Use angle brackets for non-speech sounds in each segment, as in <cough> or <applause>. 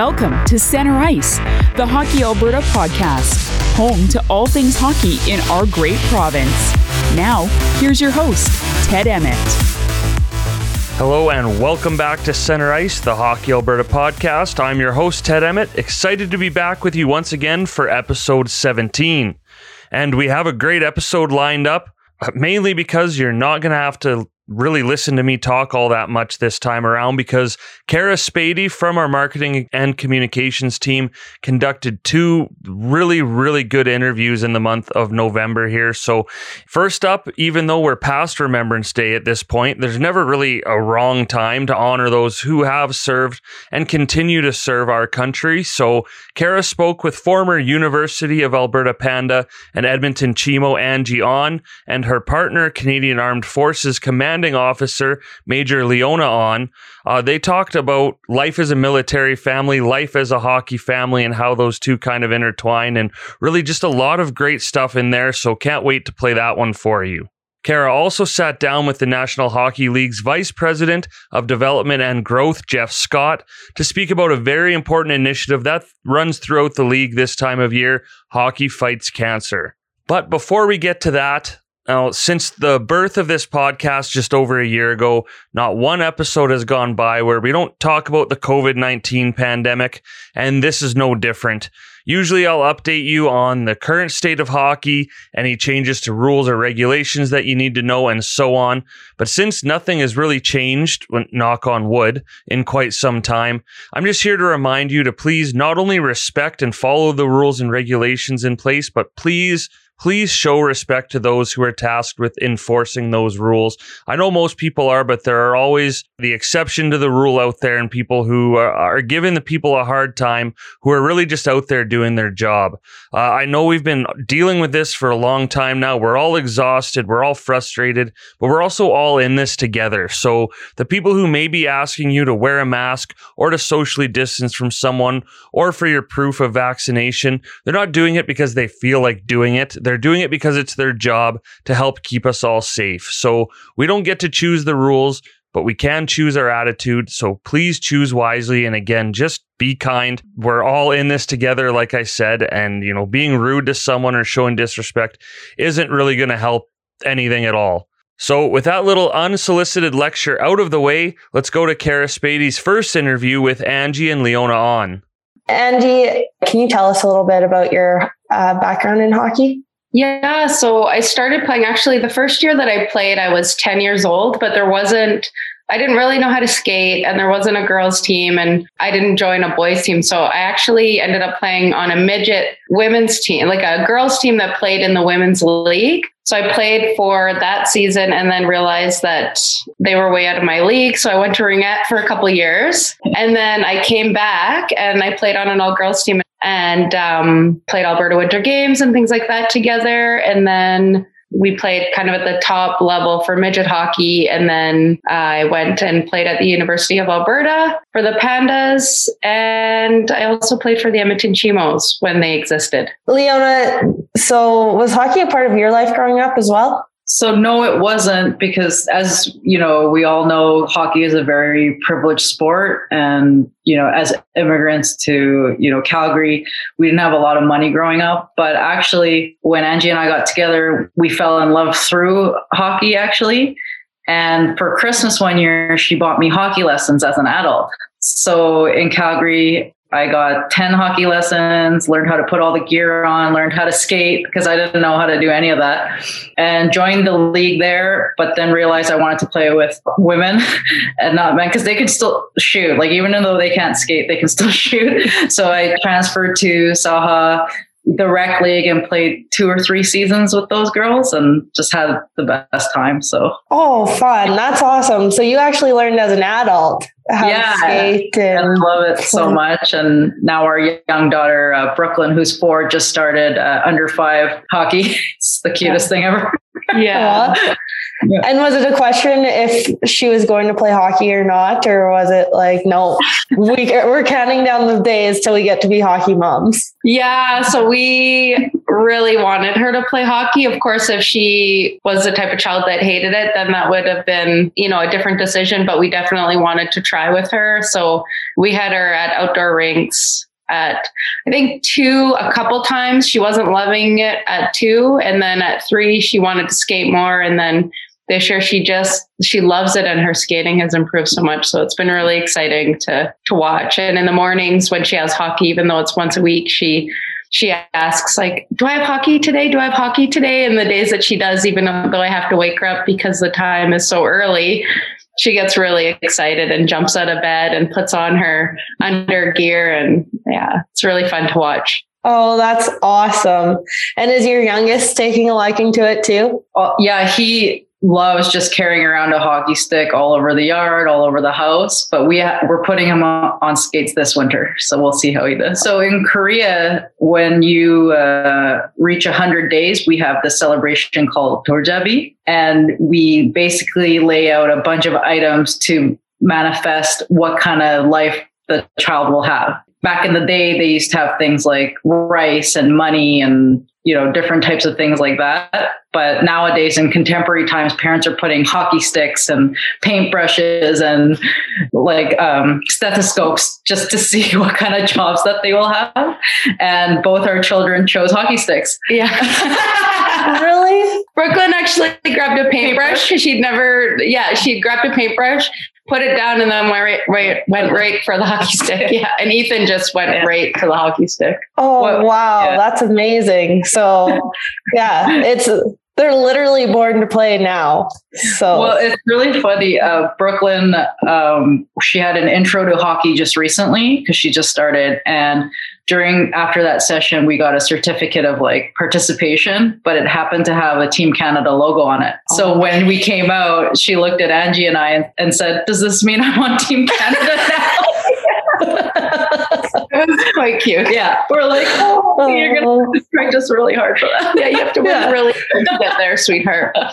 Welcome to Center Ice, the Hockey Alberta podcast, home to all things hockey in our great province. Now, here's your host, Ted Emmett. Hello and welcome back to Center Ice, the Hockey Alberta podcast. I'm your host, Ted Emmett, excited to be back with you once again for episode 17. And we have a great episode lined up, uh, mainly because you're not going to have to really listen to me talk all that much this time around because Kara Spady from our marketing and communications team conducted two really, really good interviews in the month of November here. So, first up, even though we're past Remembrance Day at this point, there's never really a wrong time to honor those who have served and continue to serve our country. So, Kara spoke with former University of Alberta Panda and Edmonton Chimo Angie On and her partner, Canadian Armed Forces Commander commanding officer, Major Leona, on. Uh, they talked about life as a military family, life as a hockey family, and how those two kind of intertwine, and really just a lot of great stuff in there. So can't wait to play that one for you. Kara also sat down with the National Hockey League's Vice President of Development and Growth, Jeff Scott, to speak about a very important initiative that runs throughout the league this time of year Hockey Fights Cancer. But before we get to that, now, since the birth of this podcast just over a year ago, not one episode has gone by where we don't talk about the COVID 19 pandemic, and this is no different. Usually, I'll update you on the current state of hockey, any changes to rules or regulations that you need to know, and so on. But since nothing has really changed, knock on wood, in quite some time, I'm just here to remind you to please not only respect and follow the rules and regulations in place, but please please show respect to those who are tasked with enforcing those rules. I know most people are, but there are always the exception to the rule out there and people who are, are giving the people a hard time who are really just out there doing their job. Uh, I know we've been dealing with this for a long time now. We're all exhausted, we're all frustrated, but we're also all in this together. So the people who may be asking you to wear a mask or to socially distance from someone or for your proof of vaccination, they're not doing it because they feel like doing it. They're doing it because it's their job to help keep us all safe. So we don't get to choose the rules, but we can choose our attitude. So please choose wisely. And again, just be kind. We're all in this together, like I said. And, you know, being rude to someone or showing disrespect isn't really going to help anything at all. So, with that little unsolicited lecture out of the way, let's go to Kara Spady's first interview with Angie and Leona on. Angie, can you tell us a little bit about your uh, background in hockey? Yeah, so I started playing actually the first year that I played, I was 10 years old, but there wasn't, I didn't really know how to skate and there wasn't a girls' team and I didn't join a boys' team. So I actually ended up playing on a midget women's team, like a girls' team that played in the women's league. So I played for that season and then realized that they were way out of my league. So I went to Ringette for a couple years and then I came back and I played on an all girls team and um, played Alberta Winter Games and things like that together. And then we played kind of at the top level for midget hockey. And then I went and played at the University of Alberta for the Pandas. And I also played for the Edmonton Chimos when they existed. Leona, so was hockey a part of your life growing up as well? So no, it wasn't because as you know, we all know hockey is a very privileged sport. And, you know, as immigrants to, you know, Calgary, we didn't have a lot of money growing up. But actually when Angie and I got together, we fell in love through hockey actually. And for Christmas one year, she bought me hockey lessons as an adult. So in Calgary, I got 10 hockey lessons, learned how to put all the gear on, learned how to skate because I didn't know how to do any of that, and joined the league there. But then realized I wanted to play with women <laughs> and not men because they could still shoot. Like, even though they can't skate, they can still <laughs> shoot. So I transferred to Saha the rec league and played two or three seasons with those girls and just had the best time. So, oh, fun! That's awesome. So you actually learned as an adult how yeah, to skate and I love it so much. And now our young daughter uh, Brooklyn, who's four, just started uh, under five hockey. <laughs> it's the cutest yeah. thing ever. yeah. Yeah. And was it a question if she was going to play hockey or not, or was it like, no, we we're counting down the days till we get to be hockey moms? Yeah, so we really wanted her to play hockey. Of course, if she was the type of child that hated it, then that would have been, you know, a different decision, but we definitely wanted to try with her. So we had her at outdoor rinks at I think two a couple times. She wasn't loving it at two. And then at three, she wanted to skate more. And then this year she just she loves it and her skating has improved so much. So it's been really exciting to to watch. And in the mornings when she has hockey, even though it's once a week, she she asks like, "Do I have hockey today? Do I have hockey today?" And the days that she does, even though I have to wake her up because the time is so early, she gets really excited and jumps out of bed and puts on her under gear, and yeah, it's really fun to watch. Oh, that's awesome! And is your youngest taking a liking to it too? Oh, yeah, he loves just carrying around a hockey stick all over the yard, all over the house. But we ha- we're putting him on, on, skates this winter, so we'll see how he does. So in Korea, when you uh, reach 100 days, we have the celebration called Doljabi, and we basically lay out a bunch of items to manifest what kind of life the child will have. Back in the day, they used to have things like rice and money and you know different types of things like that. But nowadays in contemporary times parents are putting hockey sticks and paintbrushes and like um, stethoscopes just to <laughs> see what kind of jobs that they will have. And both our children chose hockey sticks. Yeah. <laughs> Really? Brooklyn actually grabbed a paintbrush she'd never yeah she grabbed a paintbrush put it down and then went right, right, went right for the <laughs> hockey stick. Yeah. And Ethan just went yeah. right for the hockey stick. Oh, what, wow. Yeah. That's amazing. So, <laughs> yeah, it's, they're literally born to play now. So, well, it's really funny. Uh, Brooklyn, um, she had an intro to hockey just recently because she just started. And during after that session we got a certificate of like participation but it happened to have a team canada logo on it so oh. when we came out she looked at angie and i and, and said does this mean i'm on team canada now <laughs> <laughs> it was quite cute. Yeah. We're like, oh, you're going to practice really hard for that. Yeah, you have to work yeah. really hard to get there, sweetheart. <laughs>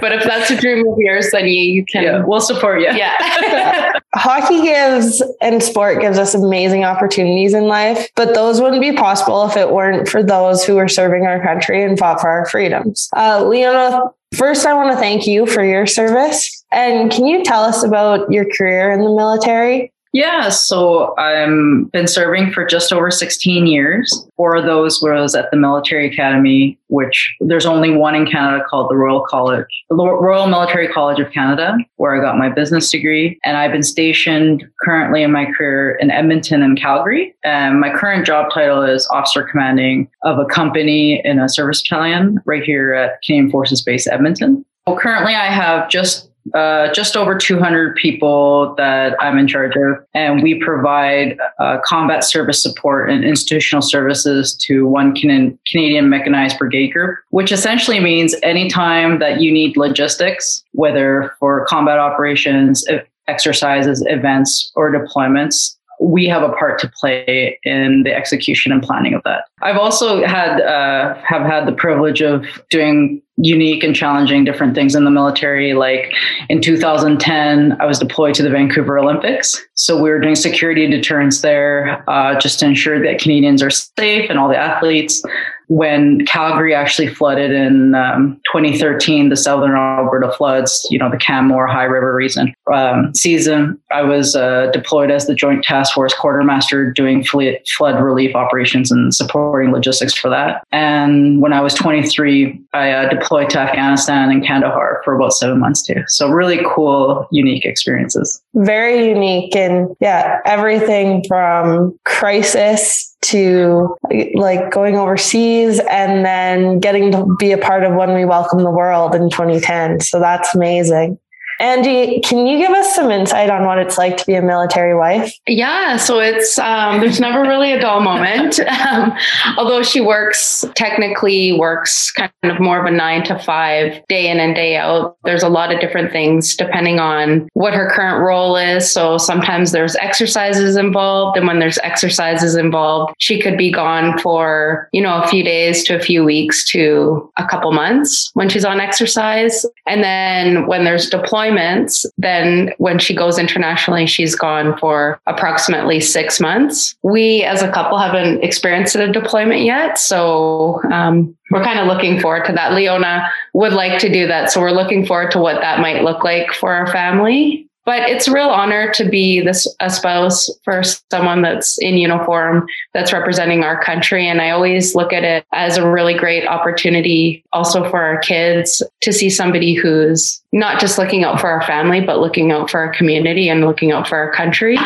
But if that's a dream of yours, then you, you can. Yeah, we'll support you. Yeah. <laughs> Hockey gives and sport gives us amazing opportunities in life, but those wouldn't be possible if it weren't for those who were serving our country and fought for our freedoms. Uh, Leona, First, I want to thank you for your service. And can you tell us about your career in the military? Yeah, so I've been serving for just over 16 years. Four of those was at the military academy, which there's only one in Canada called the Royal College, the Royal Military College of Canada, where I got my business degree. And I've been stationed currently in my career in Edmonton and Calgary. And my current job title is officer commanding of a company in a service battalion right here at Canadian Forces Base Edmonton. Well, currently I have just uh, just over 200 people that I'm in charge of, and we provide uh, combat service support and institutional services to one Can- Canadian Mechanized Brigade Group, which essentially means anytime that you need logistics, whether for combat operations, exercises, events, or deployments, we have a part to play in the execution and planning of that. I've also had uh, have had the privilege of doing unique and challenging different things in the military. Like in 2010, I was deployed to the Vancouver Olympics, so we were doing security deterrence there, uh, just to ensure that Canadians are safe and all the athletes when Calgary actually flooded in um, 2013, the Southern Alberta floods, you know, the Canmore High River region um, season, I was uh, deployed as the Joint Task Force quartermaster doing flood relief operations and supporting logistics for that. And when I was 23, I uh, deployed to Afghanistan and Kandahar for about seven months too. So really cool, unique experiences. Very unique. And yeah, everything from crisis to like going overseas and then getting to be a part of when we welcome the world in 2010. So that's amazing. Angie, can you give us some insight on what it's like to be a military wife? Yeah, so it's um, there's never really a dull moment. <laughs> Um, although she works technically works kind of more of a nine to five day in and day out. There's a lot of different things depending on what her current role is. So sometimes there's exercises involved, and when there's exercises involved, she could be gone for you know a few days to a few weeks to a couple months when she's on exercise. And then when there's deployment deployments, then when she goes internationally, she's gone for approximately six months. We as a couple haven't experienced a deployment yet. So um, we're kind of looking forward to that. Leona would like to do that. So we're looking forward to what that might look like for our family but it's a real honor to be this a spouse for someone that's in uniform that's representing our country and i always look at it as a really great opportunity also for our kids to see somebody who's not just looking out for our family but looking out for our community and looking out for our country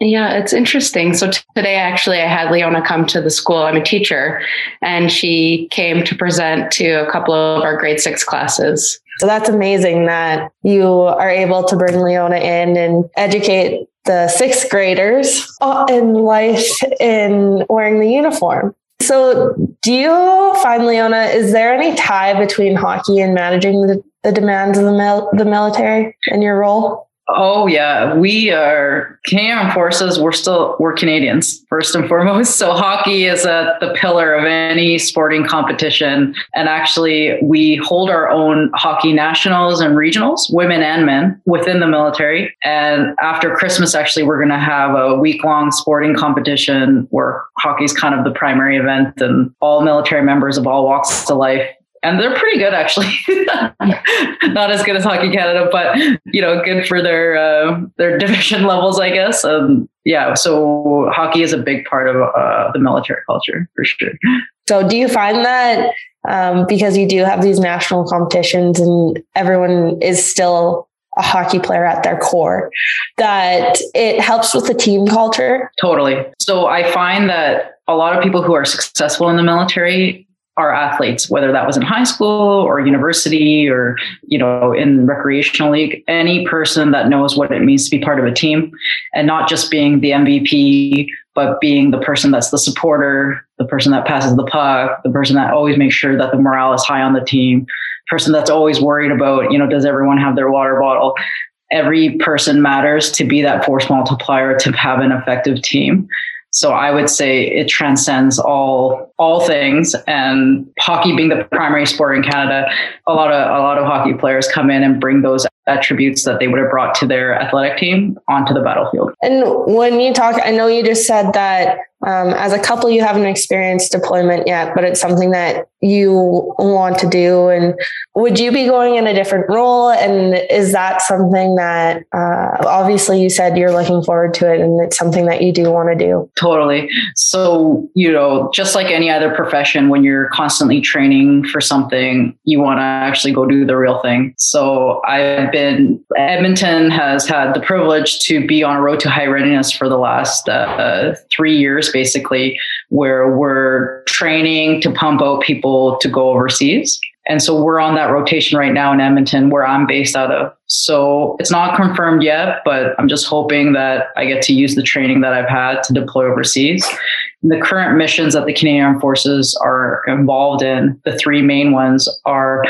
yeah, it's interesting. So t- today, actually, I had Leona come to the school. I'm a teacher, and she came to present to a couple of our grade six classes. So that's amazing that you are able to bring Leona in and educate the sixth graders uh, in life in wearing the uniform. So, do you find, Leona, is there any tie between hockey and managing the, the demands of the, mil- the military in your role? Oh yeah, we are Canadian Forces. We're still we're Canadians first and foremost. So hockey is a, the pillar of any sporting competition, and actually we hold our own hockey nationals and regionals, women and men, within the military. And after Christmas, actually, we're going to have a week long sporting competition where hockey is kind of the primary event, and all military members of all walks of life and they're pretty good actually. <laughs> Not as good as Hockey Canada, but you know, good for their uh, their <laughs> division levels, I guess. Um, yeah, so hockey is a big part of uh, the military culture for sure. So, do you find that um, because you do have these national competitions and everyone is still a hockey player at their core, that it helps with the team culture? Totally. So, I find that a lot of people who are successful in the military our athletes, whether that was in high school or university or, you know, in recreational league, any person that knows what it means to be part of a team and not just being the MVP, but being the person that's the supporter, the person that passes the puck, the person that always makes sure that the morale is high on the team, person that's always worried about, you know, does everyone have their water bottle? Every person matters to be that force multiplier to have an effective team. So I would say it transcends all all things. And hockey being the primary sport in Canada, a lot of a lot of hockey players come in and bring those attributes that they would have brought to their athletic team onto the battlefield. And when you talk, I know you just said that um, as a couple, you haven't experienced deployment yet, but it's something that you want to do. And would you be going in a different role? And is that something that uh, obviously you said you're looking forward to it and it's something that you do want to do? Totally. So, you know, just like any other profession, when you're constantly training for something, you want to actually go do the real thing. So I've been, Edmonton has had the privilege to be on a road to high readiness for the last uh, three years basically, where we're training to pump out people to go overseas. And so we're on that rotation right now in Edmonton, where I'm based out of. So it's not confirmed yet, but I'm just hoping that I get to use the training that I've had to deploy overseas. the current missions that the Canadian Armed Forces are involved in, the three main ones are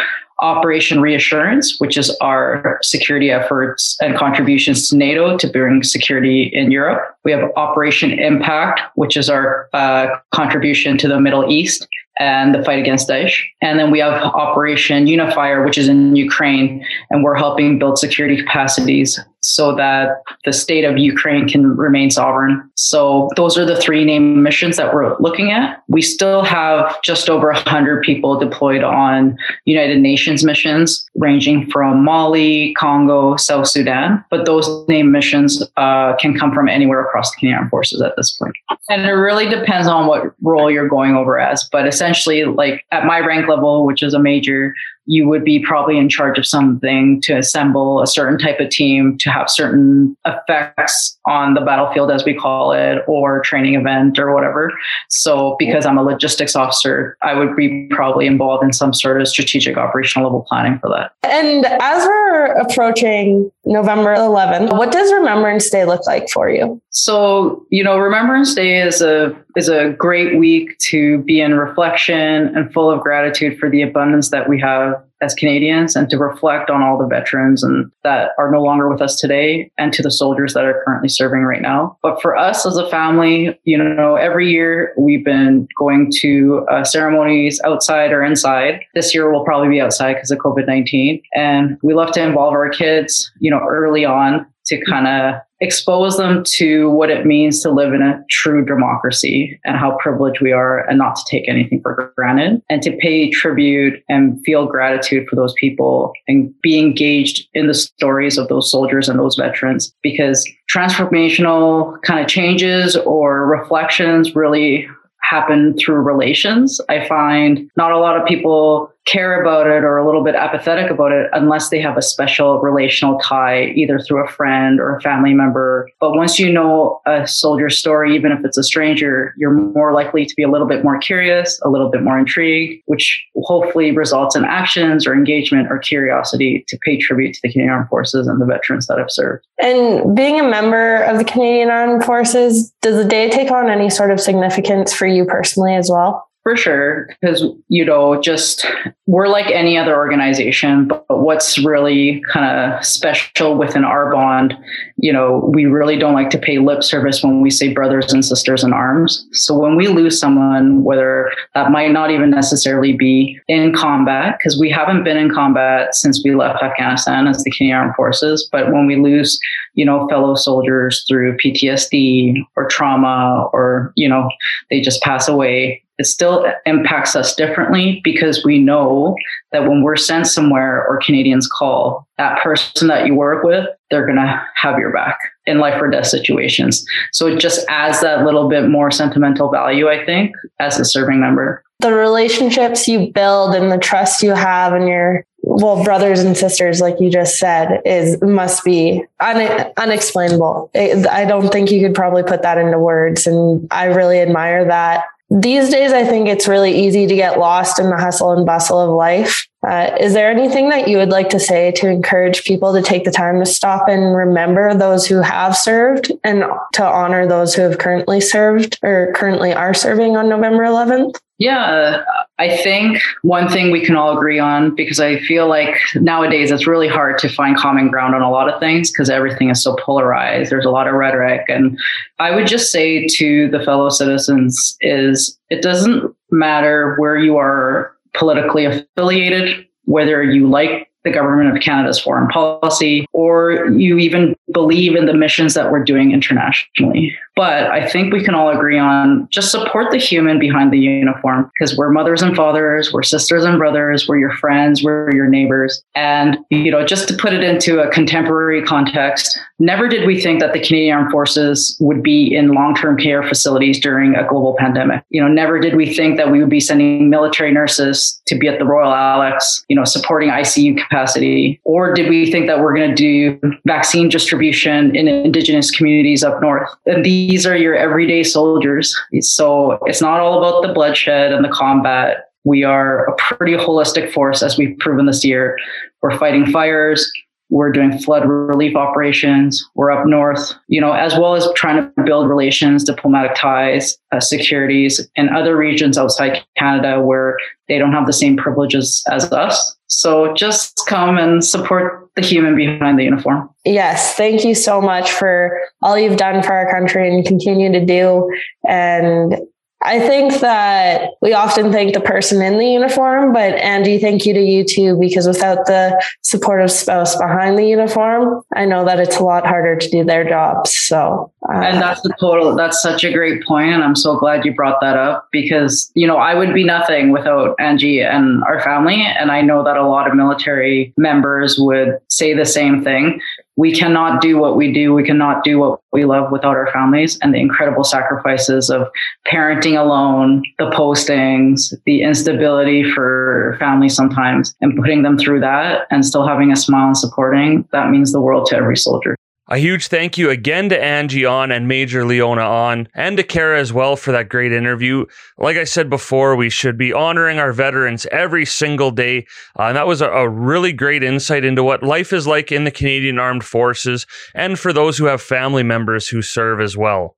Operation Reassurance, which is our security efforts and contributions to NATO to bring security in Europe. We have Operation Impact, which is our uh, contribution to the Middle East and the fight against Daesh. And then we have Operation Unifier, which is in Ukraine, and we're helping build security capacities so that the state of Ukraine can remain sovereign. So those are the three named missions that we're looking at. We still have just over 100 people deployed on United Nations missions, ranging from Mali, Congo, South Sudan. But those named missions uh, can come from anywhere across the Canadian Forces at this point. And it really depends on what role you're going over as. But essentially, like at my rank level, which is a major, you would be probably in charge of something to assemble a certain type of team to have certain effects on the battlefield, as we call it, or training event or whatever. So, because I'm a logistics officer, I would be probably involved in some sort of strategic operational level planning for that. And as we're approaching November 11th, what does Remembrance Day look like for you? So, you know, Remembrance Day is a is a great week to be in reflection and full of gratitude for the abundance that we have as Canadians and to reflect on all the veterans and that are no longer with us today and to the soldiers that are currently serving right now. But for us as a family, you know, every year we've been going to uh, ceremonies outside or inside. This year we'll probably be outside because of COVID 19. And we love to involve our kids, you know, early on to kind of expose them to what it means to live in a true democracy and how privileged we are and not to take anything for granted and to pay tribute and feel gratitude for those people and be engaged in the stories of those soldiers and those veterans because transformational kind of changes or reflections really happen through relations. I find not a lot of people care about it or a little bit apathetic about it unless they have a special relational tie, either through a friend or a family member. But once you know a soldier's story, even if it's a stranger, you're more likely to be a little bit more curious, a little bit more intrigued, which hopefully results in actions or engagement or curiosity to pay tribute to the Canadian Armed Forces and the veterans that have served. And being a member of the Canadian Armed Forces, does the day take on any sort of significance for you personally as well? For sure, because you know, just we're like any other organization, but, what's really kind of special within our bond, you know, we really don't like to pay lip service when we say brothers and sisters in arms. So when we lose someone, whether that might not even necessarily be in combat, because we haven't been in combat since we left Afghanistan as the Canadian Armed Forces, but when we lose, you know, fellow soldiers through PTSD or trauma, or you know, they just pass away it still impacts us differently because we know that when we're sent somewhere or Canadians call, that person that you work with, they're going to have your back in life or death situations. So it just adds that little bit more sentimental value, I think, as a serving member. The relationships you build and the trust you have in your well brothers and sisters like you just said is must be un- unexplainable i don't think you could probably put that into words and i really admire that these days, I think it's really easy to get lost in the hustle and bustle of life. Uh, is there anything that you would like to say to encourage people to take the time to stop and remember those who have served and to honor those who have currently served or currently are serving on November 11th? Yeah, I think one thing we can all agree on, because I feel like nowadays it's really hard to find common ground on a lot of things because everything is so polarized. There's a lot of rhetoric. And I would just say to the fellow citizens is it doesn't matter where you are politically affiliated, whether you like the government of Canada's foreign policy, or you even believe in the missions that we're doing internationally. But I think we can all agree on just support the human behind the uniform because we're mothers and fathers, we're sisters and brothers, we're your friends, we're your neighbors. And, you know, just to put it into a contemporary context, never did we think that the Canadian Armed Forces would be in long term care facilities during a global pandemic. You know, never did we think that we would be sending military nurses to be at the Royal Alex, you know, supporting ICU capacity. Or did we think that we're going to do vaccine distribution in Indigenous communities up north? And these are your everyday soldiers. So it's not all about the bloodshed and the combat. We are a pretty holistic force, as we've proven this year. We're fighting fires. We're doing flood relief operations. We're up north, you know, as well as trying to build relations, diplomatic ties, uh, securities in other regions outside Canada where they don't have the same privileges as us. So just come and support the human behind the uniform. Yes. Thank you so much for all you've done for our country and continue to do. And I think that we often thank the person in the uniform, but Angie, thank you to you too, because without the supportive spouse behind the uniform, I know that it's a lot harder to do their jobs. So, uh, and that's the total, that's such a great point, And I'm so glad you brought that up because, you know, I would be nothing without Angie and our family. And I know that a lot of military members would say the same thing we cannot do what we do. We cannot do what we love without our families and the incredible sacrifices of parenting alone, the postings, the instability for families sometimes, and putting them through that and still having a smile and supporting. That means the world to every soldier. A huge thank you again to Angie on and Major Leona on, and to Kara as well for that great interview. Like I said before, we should be honoring our veterans every single day. Uh, and that was a, a really great insight into what life is like in the Canadian Armed Forces and for those who have family members who serve as well.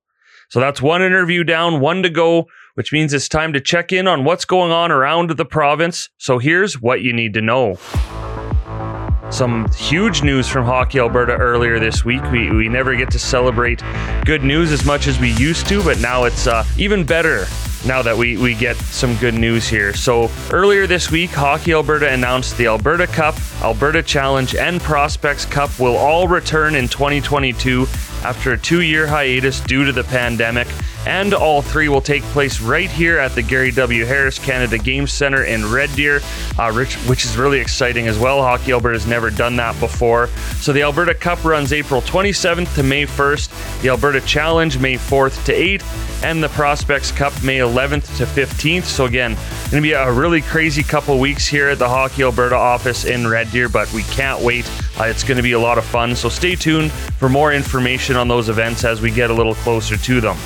So that's one interview down, one to go, which means it's time to check in on what's going on around the province. So here's what you need to know. Some huge news from Hockey Alberta earlier this week. We, we never get to celebrate good news as much as we used to, but now it's uh, even better now that we, we get some good news here. So, earlier this week, Hockey Alberta announced the Alberta Cup, Alberta Challenge, and Prospects Cup will all return in 2022 after a two year hiatus due to the pandemic and all three will take place right here at the Gary W. Harris Canada Games Center in Red Deer, uh, which, which is really exciting as well. Hockey Alberta has never done that before. So the Alberta Cup runs April 27th to May 1st, the Alberta Challenge May 4th to 8th, and the Prospects Cup May 11th to 15th. So again, going to be a really crazy couple weeks here at the Hockey Alberta office in Red Deer, but we can't wait. Uh, it's going to be a lot of fun. So stay tuned for more information on those events as we get a little closer to them.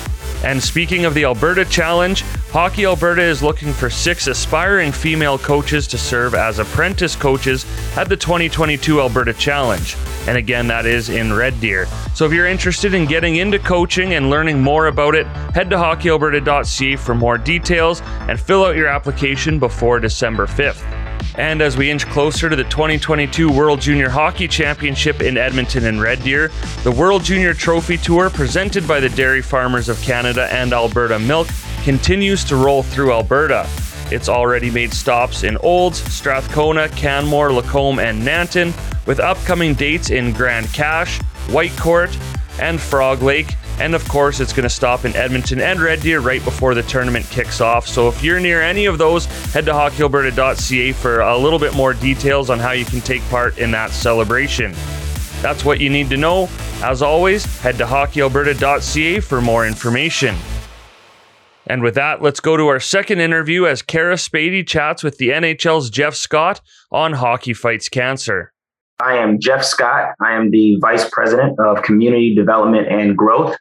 And speaking of the Alberta Challenge, Hockey Alberta is looking for six aspiring female coaches to serve as apprentice coaches at the 2022 Alberta Challenge. And again, that is in Red Deer. So if you're interested in getting into coaching and learning more about it, head to hockeyalberta.ca for more details and fill out your application before December 5th. And as we inch closer to the 2022 World Junior Hockey Championship in Edmonton and Red Deer, the World Junior Trophy Tour, presented by the Dairy Farmers of Canada and Alberta Milk, continues to roll through Alberta. It's already made stops in Olds, Strathcona, Canmore, Lacombe, and Nanton, with upcoming dates in Grande Cache, Whitecourt, and Frog Lake, and of course, it's going to stop in Edmonton and Red Deer right before the tournament kicks off. So if you're near any of those, head to hockeyalberta.ca for a little bit more details on how you can take part in that celebration. That's what you need to know. As always, head to hockeyalberta.ca for more information. And with that, let's go to our second interview as Kara Spady chats with the NHL's Jeff Scott on Hockey Fights Cancer. I am Jeff Scott. I am the Vice President of Community Development and Growth,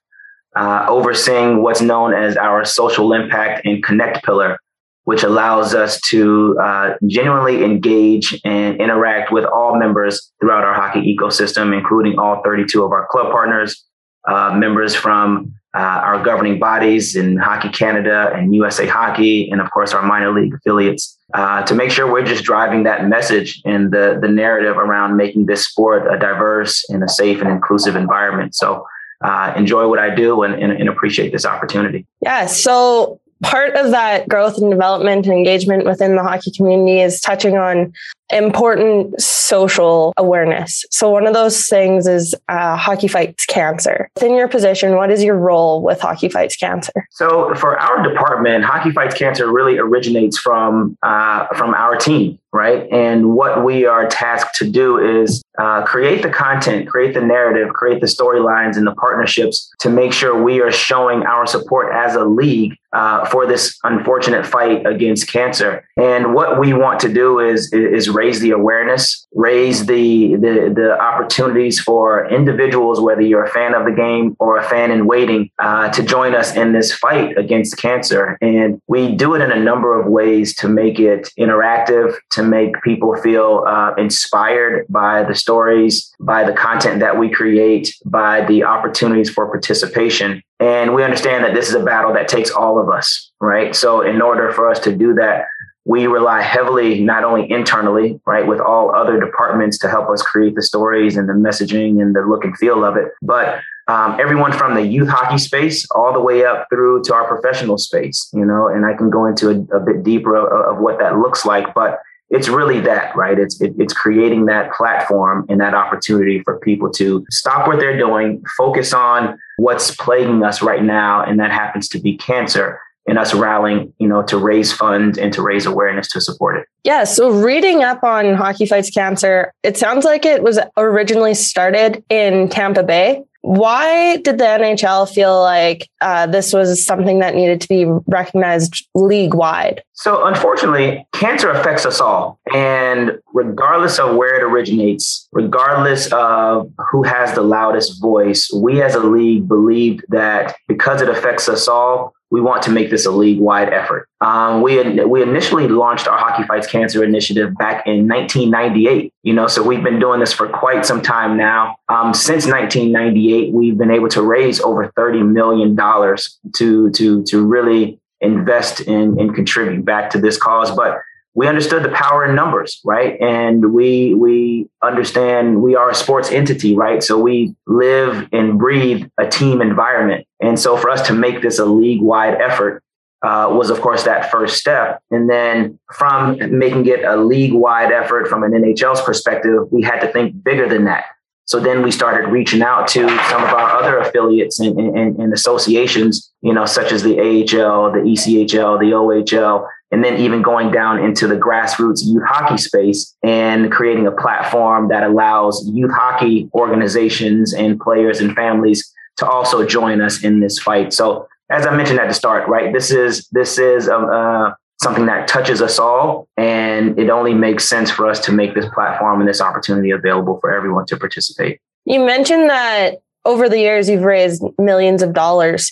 uh, overseeing what's known as our social impact and connect pillar, which allows us to uh, genuinely engage and interact with all members throughout our hockey ecosystem, including all 32 of our club partners, uh, members from uh, our governing bodies in Hockey Canada and USA Hockey, and of course our minor league affiliates, uh, to make sure we're just driving that message and the the narrative around making this sport a diverse and a safe and inclusive environment. So. Uh, enjoy what I do and, and, and appreciate this opportunity. Yeah. So part of that growth and development and engagement within the hockey community is touching on important social awareness. So one of those things is uh, Hockey Fights Cancer. Within your position, what is your role with Hockey Fights Cancer? So for our department, Hockey Fights Cancer really originates from uh, from our team, right? And what we are tasked to do is uh, create the content, create the narrative, create the storylines and the partnerships to make sure we are showing our support as a league uh, for this unfortunate fight against cancer. And what we want to do is is raise the awareness, raise the, the, the opportunities for individuals, whether you're a fan of the game or a fan in waiting, uh, to join us in this fight against cancer. And we do it in a number of ways to make it interactive, to make people feel uh, inspired by the stories, by the content that we create, by the opportunities for participation. And we understand that this is a battle that takes all of us, right? So, in order for us to do that, we rely heavily not only internally right with all other departments to help us create the stories and the messaging and the look and feel of it but um, everyone from the youth hockey space all the way up through to our professional space you know and i can go into a, a bit deeper of, of, what that looks like but it's really that right? It's it, it's creating that platform and that opportunity for people to stop what they're doing focus on what's plaguing us right now and that happens to be cancer and us rallying, you know, to raise funds and to raise awareness to support it. Yeah. So reading up on Hockey Fights Cancer, it sounds like it was originally started in Tampa Bay. Why did the NHL feel like uh, this was something that needed to be recognized league wide? So, unfortunately, cancer affects us all. And regardless of where it originates, regardless of who has the loudest voice, we as a league believed that because it affects us all, we want to make this a league wide effort. Um, we we initially launched our Hockey Fights Cancer initiative back in 1998. You know, so we've been doing this for quite some time now. Um, since 1998, we've been able to raise over 30 million dollars to to to really invest in and contribute back to this cause. But we understood the power in numbers, right? And we we understand we are a sports entity, right? So we live and breathe a team environment. And so for us to make this a league wide effort uh, was, of course, that first step. And then from making it a league wide effort from an NHL's perspective, we had to think bigger than that. So then we started reaching out to some of our other affiliates and, and, and associations, you know, such as the AHL, the ECHL, the OHL, and then even going down into the grassroots youth hockey space and creating a platform that allows youth hockey organizations and players and families to also join us in this fight. So as I mentioned at the start, right, this is this is um, uh, something that touches us all, and it only makes sense for us to make this platform and this opportunity available for everyone to participate. You mentioned that over the years you've raised millions of dollars.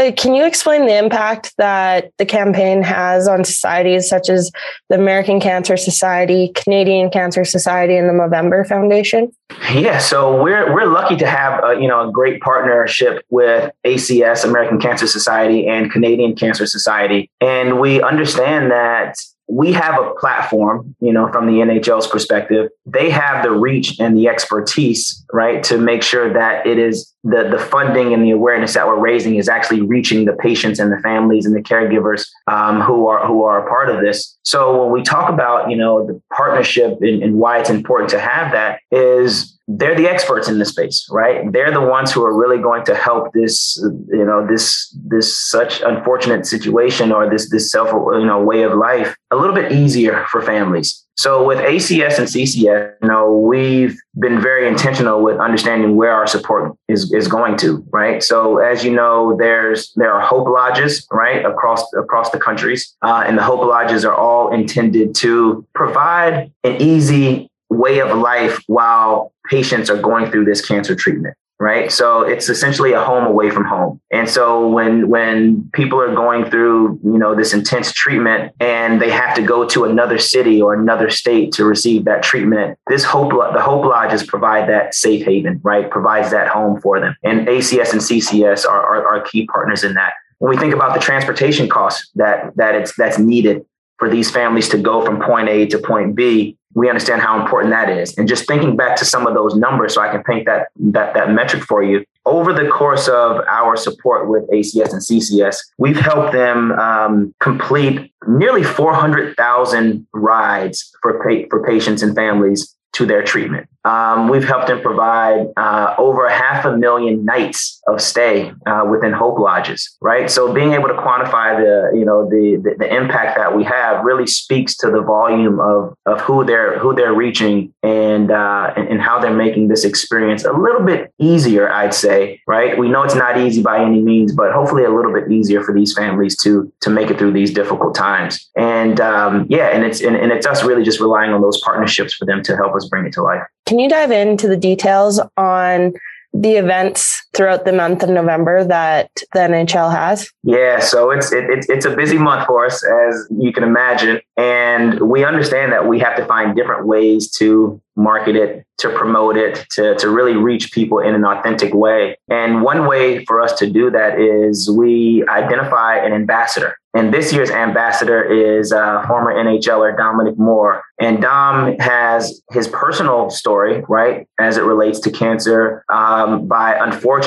Uh, can you explain the impact that the campaign has on societies such as the American Cancer Society, Canadian Cancer Society, and the Movember Foundation? Yeah, so we're we're lucky to have a, you know a great partnership with ACS, American Cancer Society, and Canadian Cancer Society, and we understand that we have a platform, you know, from the NHL's perspective. They have the reach and the expertise, right, to make sure that it is the the funding and the awareness that we're raising is actually reaching the patients and the families and the caregivers um, who are who are a part of this. So when we talk about, you know, the partnership and, and why it's important to have that is they're the experts in the space, right? They're the ones who are really going to help this, you know, this this such unfortunate situation or this this self you know way of life a little bit easier for families. So with ACS and CCS, you know, we've been very intentional with understanding where our support is, is going to, right? So as you know, there's there are hope lodges, right, across across the countries, uh, and the hope lodges are all intended to provide an easy way of life while patients are going through this cancer treatment right? So it's essentially a home away from home. And so when when people are going through you know this intense treatment and they have to go to another city or another state to receive that treatment this hope the hope lodges provide that safe haven right? Provides that home for them. And acs and ccs are, are, are key partners in that. When we think about the transportation costs that that it's that's needed for these families to go from point a to point b we understand how important that is. And just thinking back to some of those numbers so I can paint that that that metric for you. Over the course of our support with ACS and CCS, we've helped them um, complete nearly 400,000 rides for pa- for patients and families to their treatment. Um, we've helped them provide uh, over half a million nights of stay uh, within Hope Lodges, right? So being able to quantify the, you know, the, the, the impact that we have really speaks to the volume of of who they're who they're reaching and, uh, and and how they're making this experience a little bit easier, I'd say, right? We know it's not easy by any means, but hopefully a little bit easier for these families to to make it through these difficult times. And um, yeah, and it's and, and it's us really just relying on those partnerships for them to help us bring it to life. Can you dive into the details on the events throughout the month of November that the NHL has? Yeah, so it's it, it's it's a busy month for us, as you can imagine, and we understand that we have to find different ways to market it, to promote it, to, to really reach people in an authentic way. And one way for us to do that is we identify an ambassador. And this year's ambassador is uh, former NHLer Dominic Moore. And Dom has his personal story, right, as it relates to cancer, um, by unfortunately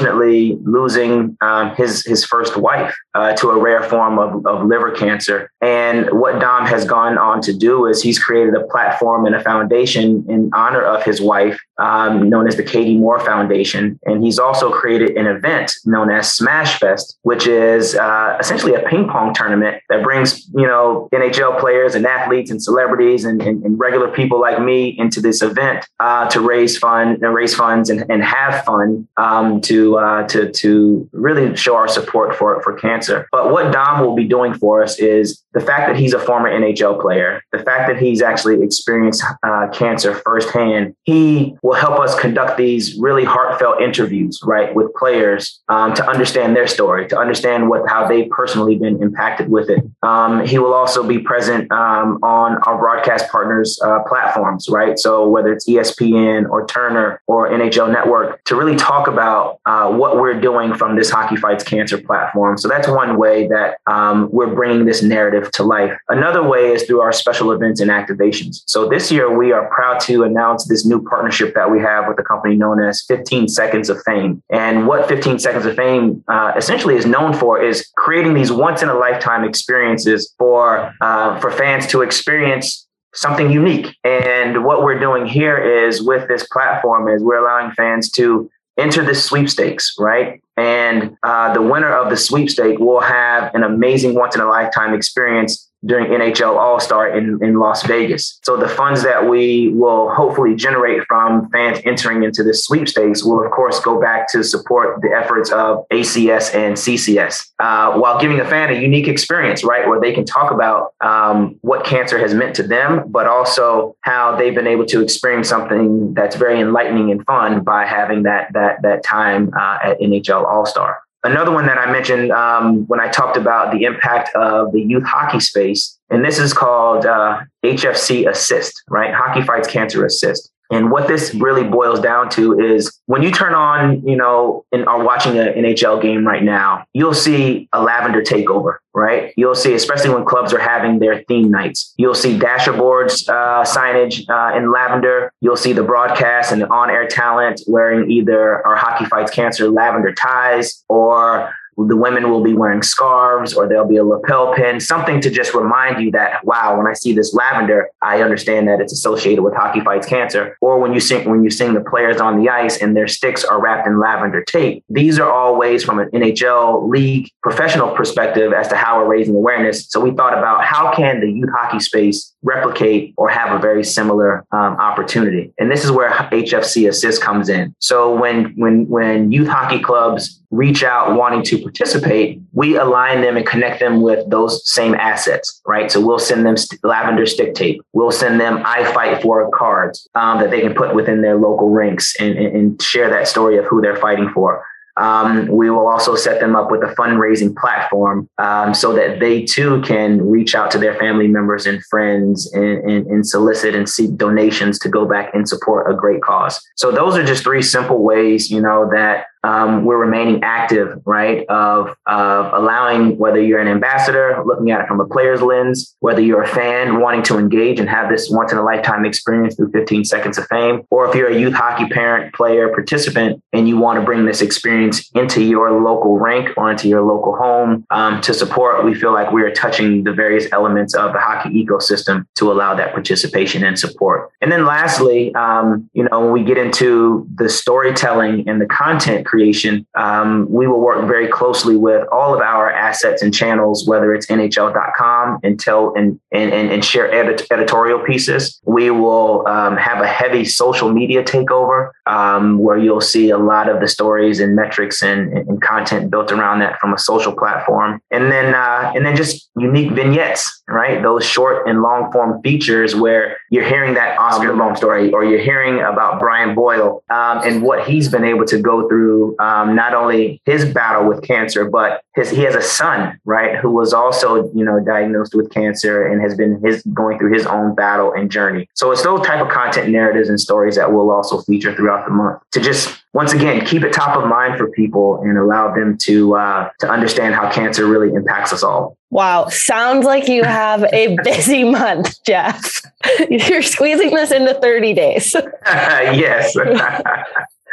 losing um, his his first wife uh, to a rare form of, of liver cancer. And what Dom has gone on to do is he's created a platform and a foundation in honor of his wife, um, known as the Katie Moore Foundation. And he's also created an event known as Smash Fest, which is uh, essentially a ping pong tournament that brings, you know, NHL players and athletes and celebrities and, and, and regular people like me into this event uh, to raise fund and raise funds and, and have fun um, to to uh, to to really show our support for for cancer. But what Dom will be doing for us is the fact that he's a former NHL player, the fact that he's actually experienced uh, cancer firsthand. He will help us conduct these really heartfelt interviews, right, with players um, to understand their story, to understand what how they've personally been impacted with it. Um, he will also be present um, on our broadcast partners' uh, platforms, right? So whether it's ESPN or Turner or NHL Network, to really talk about uh, what we're doing from this Hockey Fights Cancer platform. So that's one way that um, we're bringing this narrative to life. Another way is through our special events and activations. So this year we are proud to announce this new partnership that we have with a company known as 15 Seconds of Fame. And what 15 Seconds of Fame uh, essentially is known for is creating these once in a lifetime experiences for uh, for fans to experience something unique. And what we're doing here is with this platform is we're allowing fans to enter the sweepstakes, right? And uh, the winner of the sweepstake will have an amazing once in a lifetime experience during NHL All Star in, in Las Vegas. So the funds that we will hopefully generate from fans entering into the sweepstakes will, of course, go back to support the efforts of ACS and CCS uh, while giving a fan a unique experience, right? Where they can talk about um, what cancer has meant to them, but also how they've been able to experience something that's very enlightening and fun by having that, that, that time uh, at NHL All Star. Another one that I mentioned um, when I talked about the impact of the youth hockey space, and this is called uh, HFC Assist, right? Hockey Fights Cancer Assist. And what this really boils down to is when you turn on, you know, and are watching an NHL game right now, you'll see a lavender takeover, right? You'll see, especially when clubs are having their theme nights, you'll see dasher boards uh, signage uh, in lavender. You'll see the broadcast and the on-air talent wearing either our Hockey Fights Cancer lavender ties or the women will be wearing scarves or there'll be a lapel pin, something to just remind you that, wow, when I see this lavender, I understand that it's associated with hockey fights cancer. Or when you sing, when you sing the players on the ice and their sticks are wrapped in lavender tape. These are all ways from an NHL league professional perspective as to how we're raising awareness. So we thought about how can the youth hockey space replicate or have a very similar um, opportunity. And this is where HFC Assist comes in. So when when when youth hockey clubs reach out wanting to participate, we align them and connect them with those same assets, right? So we'll send them st- lavender stick tape. We'll send them I Fight For cards um, that they can put within their local rinks and, and, and share that story of who they're fighting for. Um, we will also set them up with a fundraising platform um, so that they too can reach out to their family members and friends and, and, and, solicit and seek donations to go back and support a great cause. So those are just three simple ways, you know, that um, we're remaining active, right? Of, of allowing whether you're an ambassador, looking at it from a player's lens, whether you're a fan wanting to engage and have this once in a lifetime experience through 15 seconds of fame, or if you're a youth hockey parent, player, participant, and you want to bring this experience into your local rink or into your local home um, to support, we feel like we are touching the various elements of the hockey ecosystem to allow that participation and support. And then lastly, um, you know, when we get into the storytelling and the content creation, um, we will work very closely with all of our assets and channels, whether it's NHL.com and tell and and, and share edit- editorial pieces. We will um, have a heavy social media takeover um, where you'll see a lot of the stories and metrics and, and, content built around that from a social platform, and then uh, and then just unique vignettes, right? Those short and long form features where you're hearing that Oscar Long story or you're hearing about Brian Boyle um, and what he's been able to go through um, not only his battle with cancer, but his he has a son, right, who was also you know diagnosed with cancer and has been his going through his own battle and journey. So it's those type of content narratives and stories that we'll also feature throughout the month to just once again keep it top of mind for people and allow them to uh, to understand how cancer really impacts us all. Wow, sounds like you have a <laughs> busy month, Jeff. <laughs> You're squeezing this into 30 days. <laughs> yes.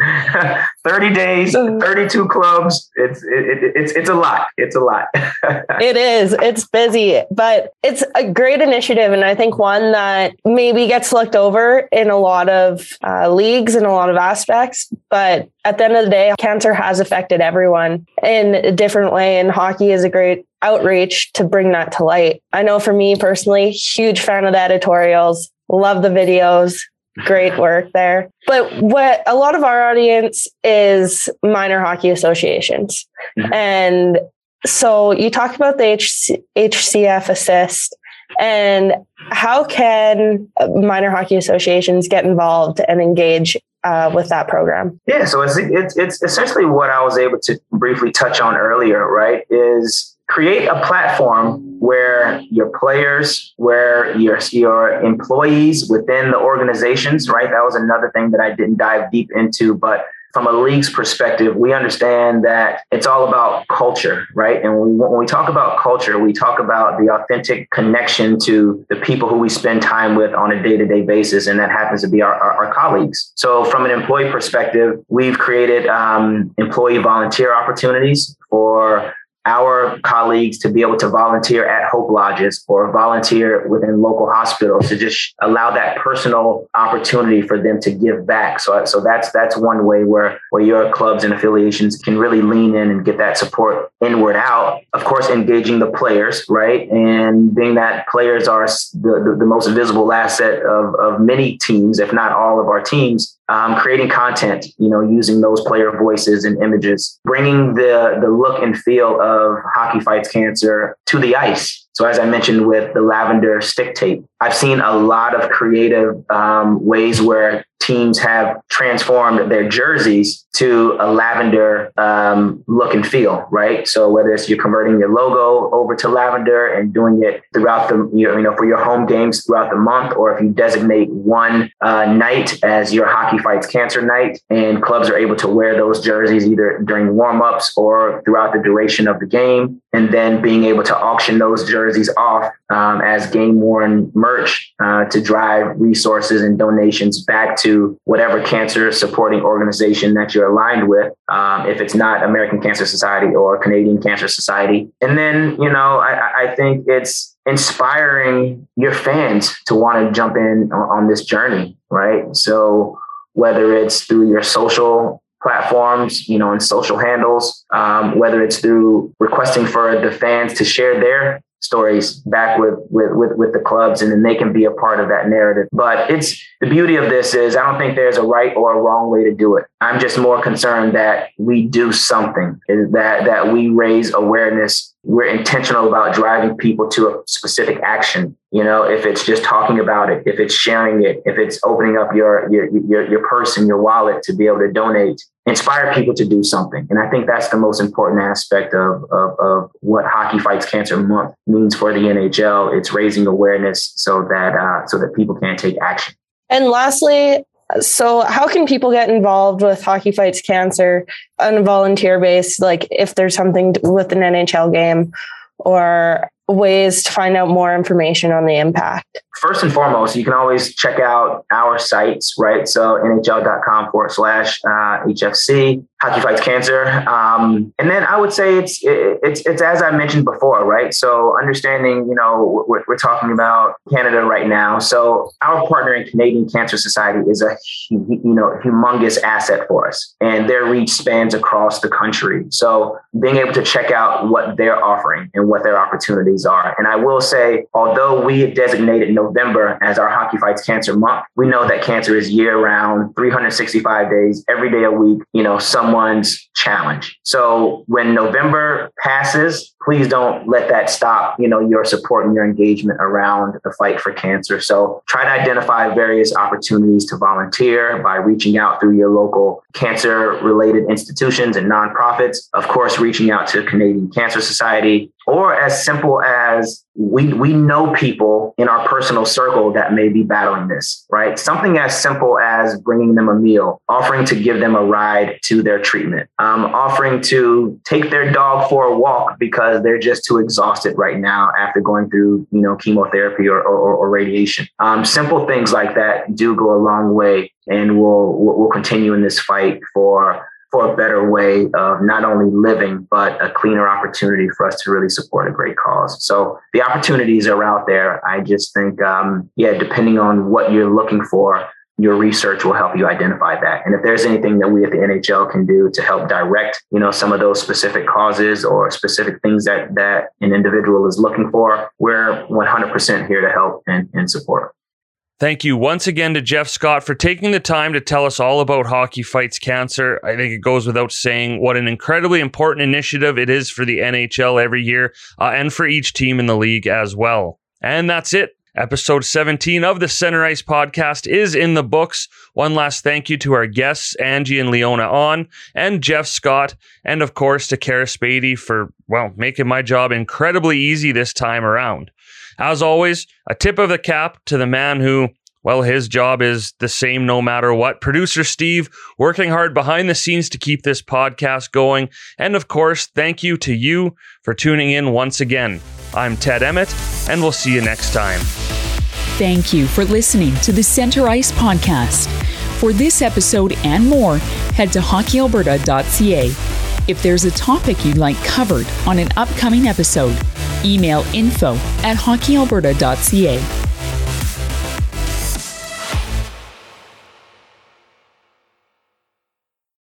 <laughs> 30 days, 32 clubs. It's it, it, it's it's a lot. It's a lot. <laughs> it is. It's busy, but it's a great initiative and I think one that maybe gets looked over in a lot of uh, leagues and a lot of aspects, but at the end of the day, cancer has affected everyone in a different way and hockey is a great outreach to bring that to light. I know for me personally, huge fan of the editorials, love the videos, great work there. But what a lot of our audience is minor hockey associations. Mm-hmm. And so you talked about the HC, HCF assist and how can minor hockey associations get involved and engage uh, with that program? Yeah, so it's, it's, it's essentially what I was able to briefly touch on earlier, right? Is create a platform where your players, where your your employees within the organizations, right? That was another thing that I didn't dive deep into, but from a league's perspective, we understand that it's all about culture, right? And when we, talk about culture, we talk about the authentic connection to the people who we spend time with on a day to day basis. And that happens to be our, our, our, colleagues. So, from an employee perspective, we've created um, employee volunteer opportunities for our colleagues to be able to volunteer at Hope Lodges or volunteer within local hospitals to just allow that personal opportunity for them to give back. So, so that's that's one way where where your clubs and affiliations can really lean in and get that support inward out. Of course, engaging the players, right, and being that players are the, the, the most visible asset of, of many teams, if not all of our teams um, creating content, you know, using those player voices and images, bringing the the look and feel of Hockey Fights Cancer to the ice. So as I mentioned with the lavender stick tape, I've seen a lot of creative um, ways where teams have transformed their jerseys to a lavender um, look and feel, right? So whether it's you're converting your logo over to lavender and doing it throughout the, you know, for your home games throughout the month, or if you designate one uh, night as your hockey fights cancer night, and clubs are able to wear those jerseys either during warmups or throughout the duration of the game, and then being able to auction those jerseys off um, as game worn merch uh, to drive resources and donations back to whatever cancer supporting organization that you're aligned with, um, if it's not American Cancer Society or Canadian Cancer Society. And then, you know, I, I think it's inspiring your fans to want to jump in on, on this journey, right? So whether it's through your social platforms, you know, and social handles, um, whether it's through requesting for the fans to share their stories back with, with with with the clubs and then they can be a part of that narrative. But it's the beauty of this is i don't think there's a right or a wrong way to do it. I'm just more concerned that we do something that that we raise awareness. We're intentional about driving people to a specific action you know if it's just talking about it if it's sharing it if it's opening up your your your, your purse and your wallet to be able to donate inspire people to do something. And i think that's the most important aspect of, of, of what hockey fights cancer month means for the nhl it's raising awareness so that uh, so that people can take action. And lastly so, how can people get involved with Hockey Fights Cancer on a volunteer base? Like, if there's something with an NHL game, or ways to find out more information on the impact? First and foremost, you can always check out our sites, right? So nhl.com forward slash uh, HFC, Hockey Fights Cancer. Um, and then I would say it's, it, it's, it's as I mentioned before, right? So understanding, you know, we're, we're talking about Canada right now. So our partner in Canadian Cancer Society is a, you know, humongous asset for us and their reach spans across the country. So being able to check out what they're offering and what their opportunities are. And I will say, although we have designated November as our Hockey Fights Cancer Month, we know that cancer is year round, 365 days, every day a week, you know, someone's challenge. So when November passes, please don't let that stop, you know, your support and your engagement around the fight for cancer. So try to identify various opportunities to volunteer by reaching out through your local cancer related institutions and nonprofits. Of course, reaching out to Canadian Cancer Society, or as simple as we we know people in our personal circle that may be battling this right something as simple as bringing them a meal offering to give them a ride to their treatment um, offering to take their dog for a walk because they're just too exhausted right now after going through you know chemotherapy or, or, or radiation um, simple things like that do go a long way and we'll we'll continue in this fight for for a better way of not only living, but a cleaner opportunity for us to really support a great cause. So the opportunities are out there. I just think, um, yeah, depending on what you're looking for, your research will help you identify that. And if there's anything that we at the NHL can do to help direct, you know, some of those specific causes or specific things that that an individual is looking for, we're 100% here to help and, and support. Thank you once again to Jeff Scott for taking the time to tell us all about Hockey Fights Cancer. I think it goes without saying what an incredibly important initiative it is for the NHL every year uh, and for each team in the league as well. And that's it. Episode 17 of the Center Ice podcast is in the books. One last thank you to our guests, Angie and Leona On, and Jeff Scott, and of course to Kara Spady for, well, making my job incredibly easy this time around. As always, a tip of the cap to the man who, well, his job is the same no matter what. Producer Steve, working hard behind the scenes to keep this podcast going. And of course, thank you to you for tuning in once again. I'm Ted Emmett, and we'll see you next time. Thank you for listening to the Center Ice Podcast. For this episode and more, head to hockeyalberta.ca. If there's a topic you'd like covered on an upcoming episode, email info at hockeyalberta.ca.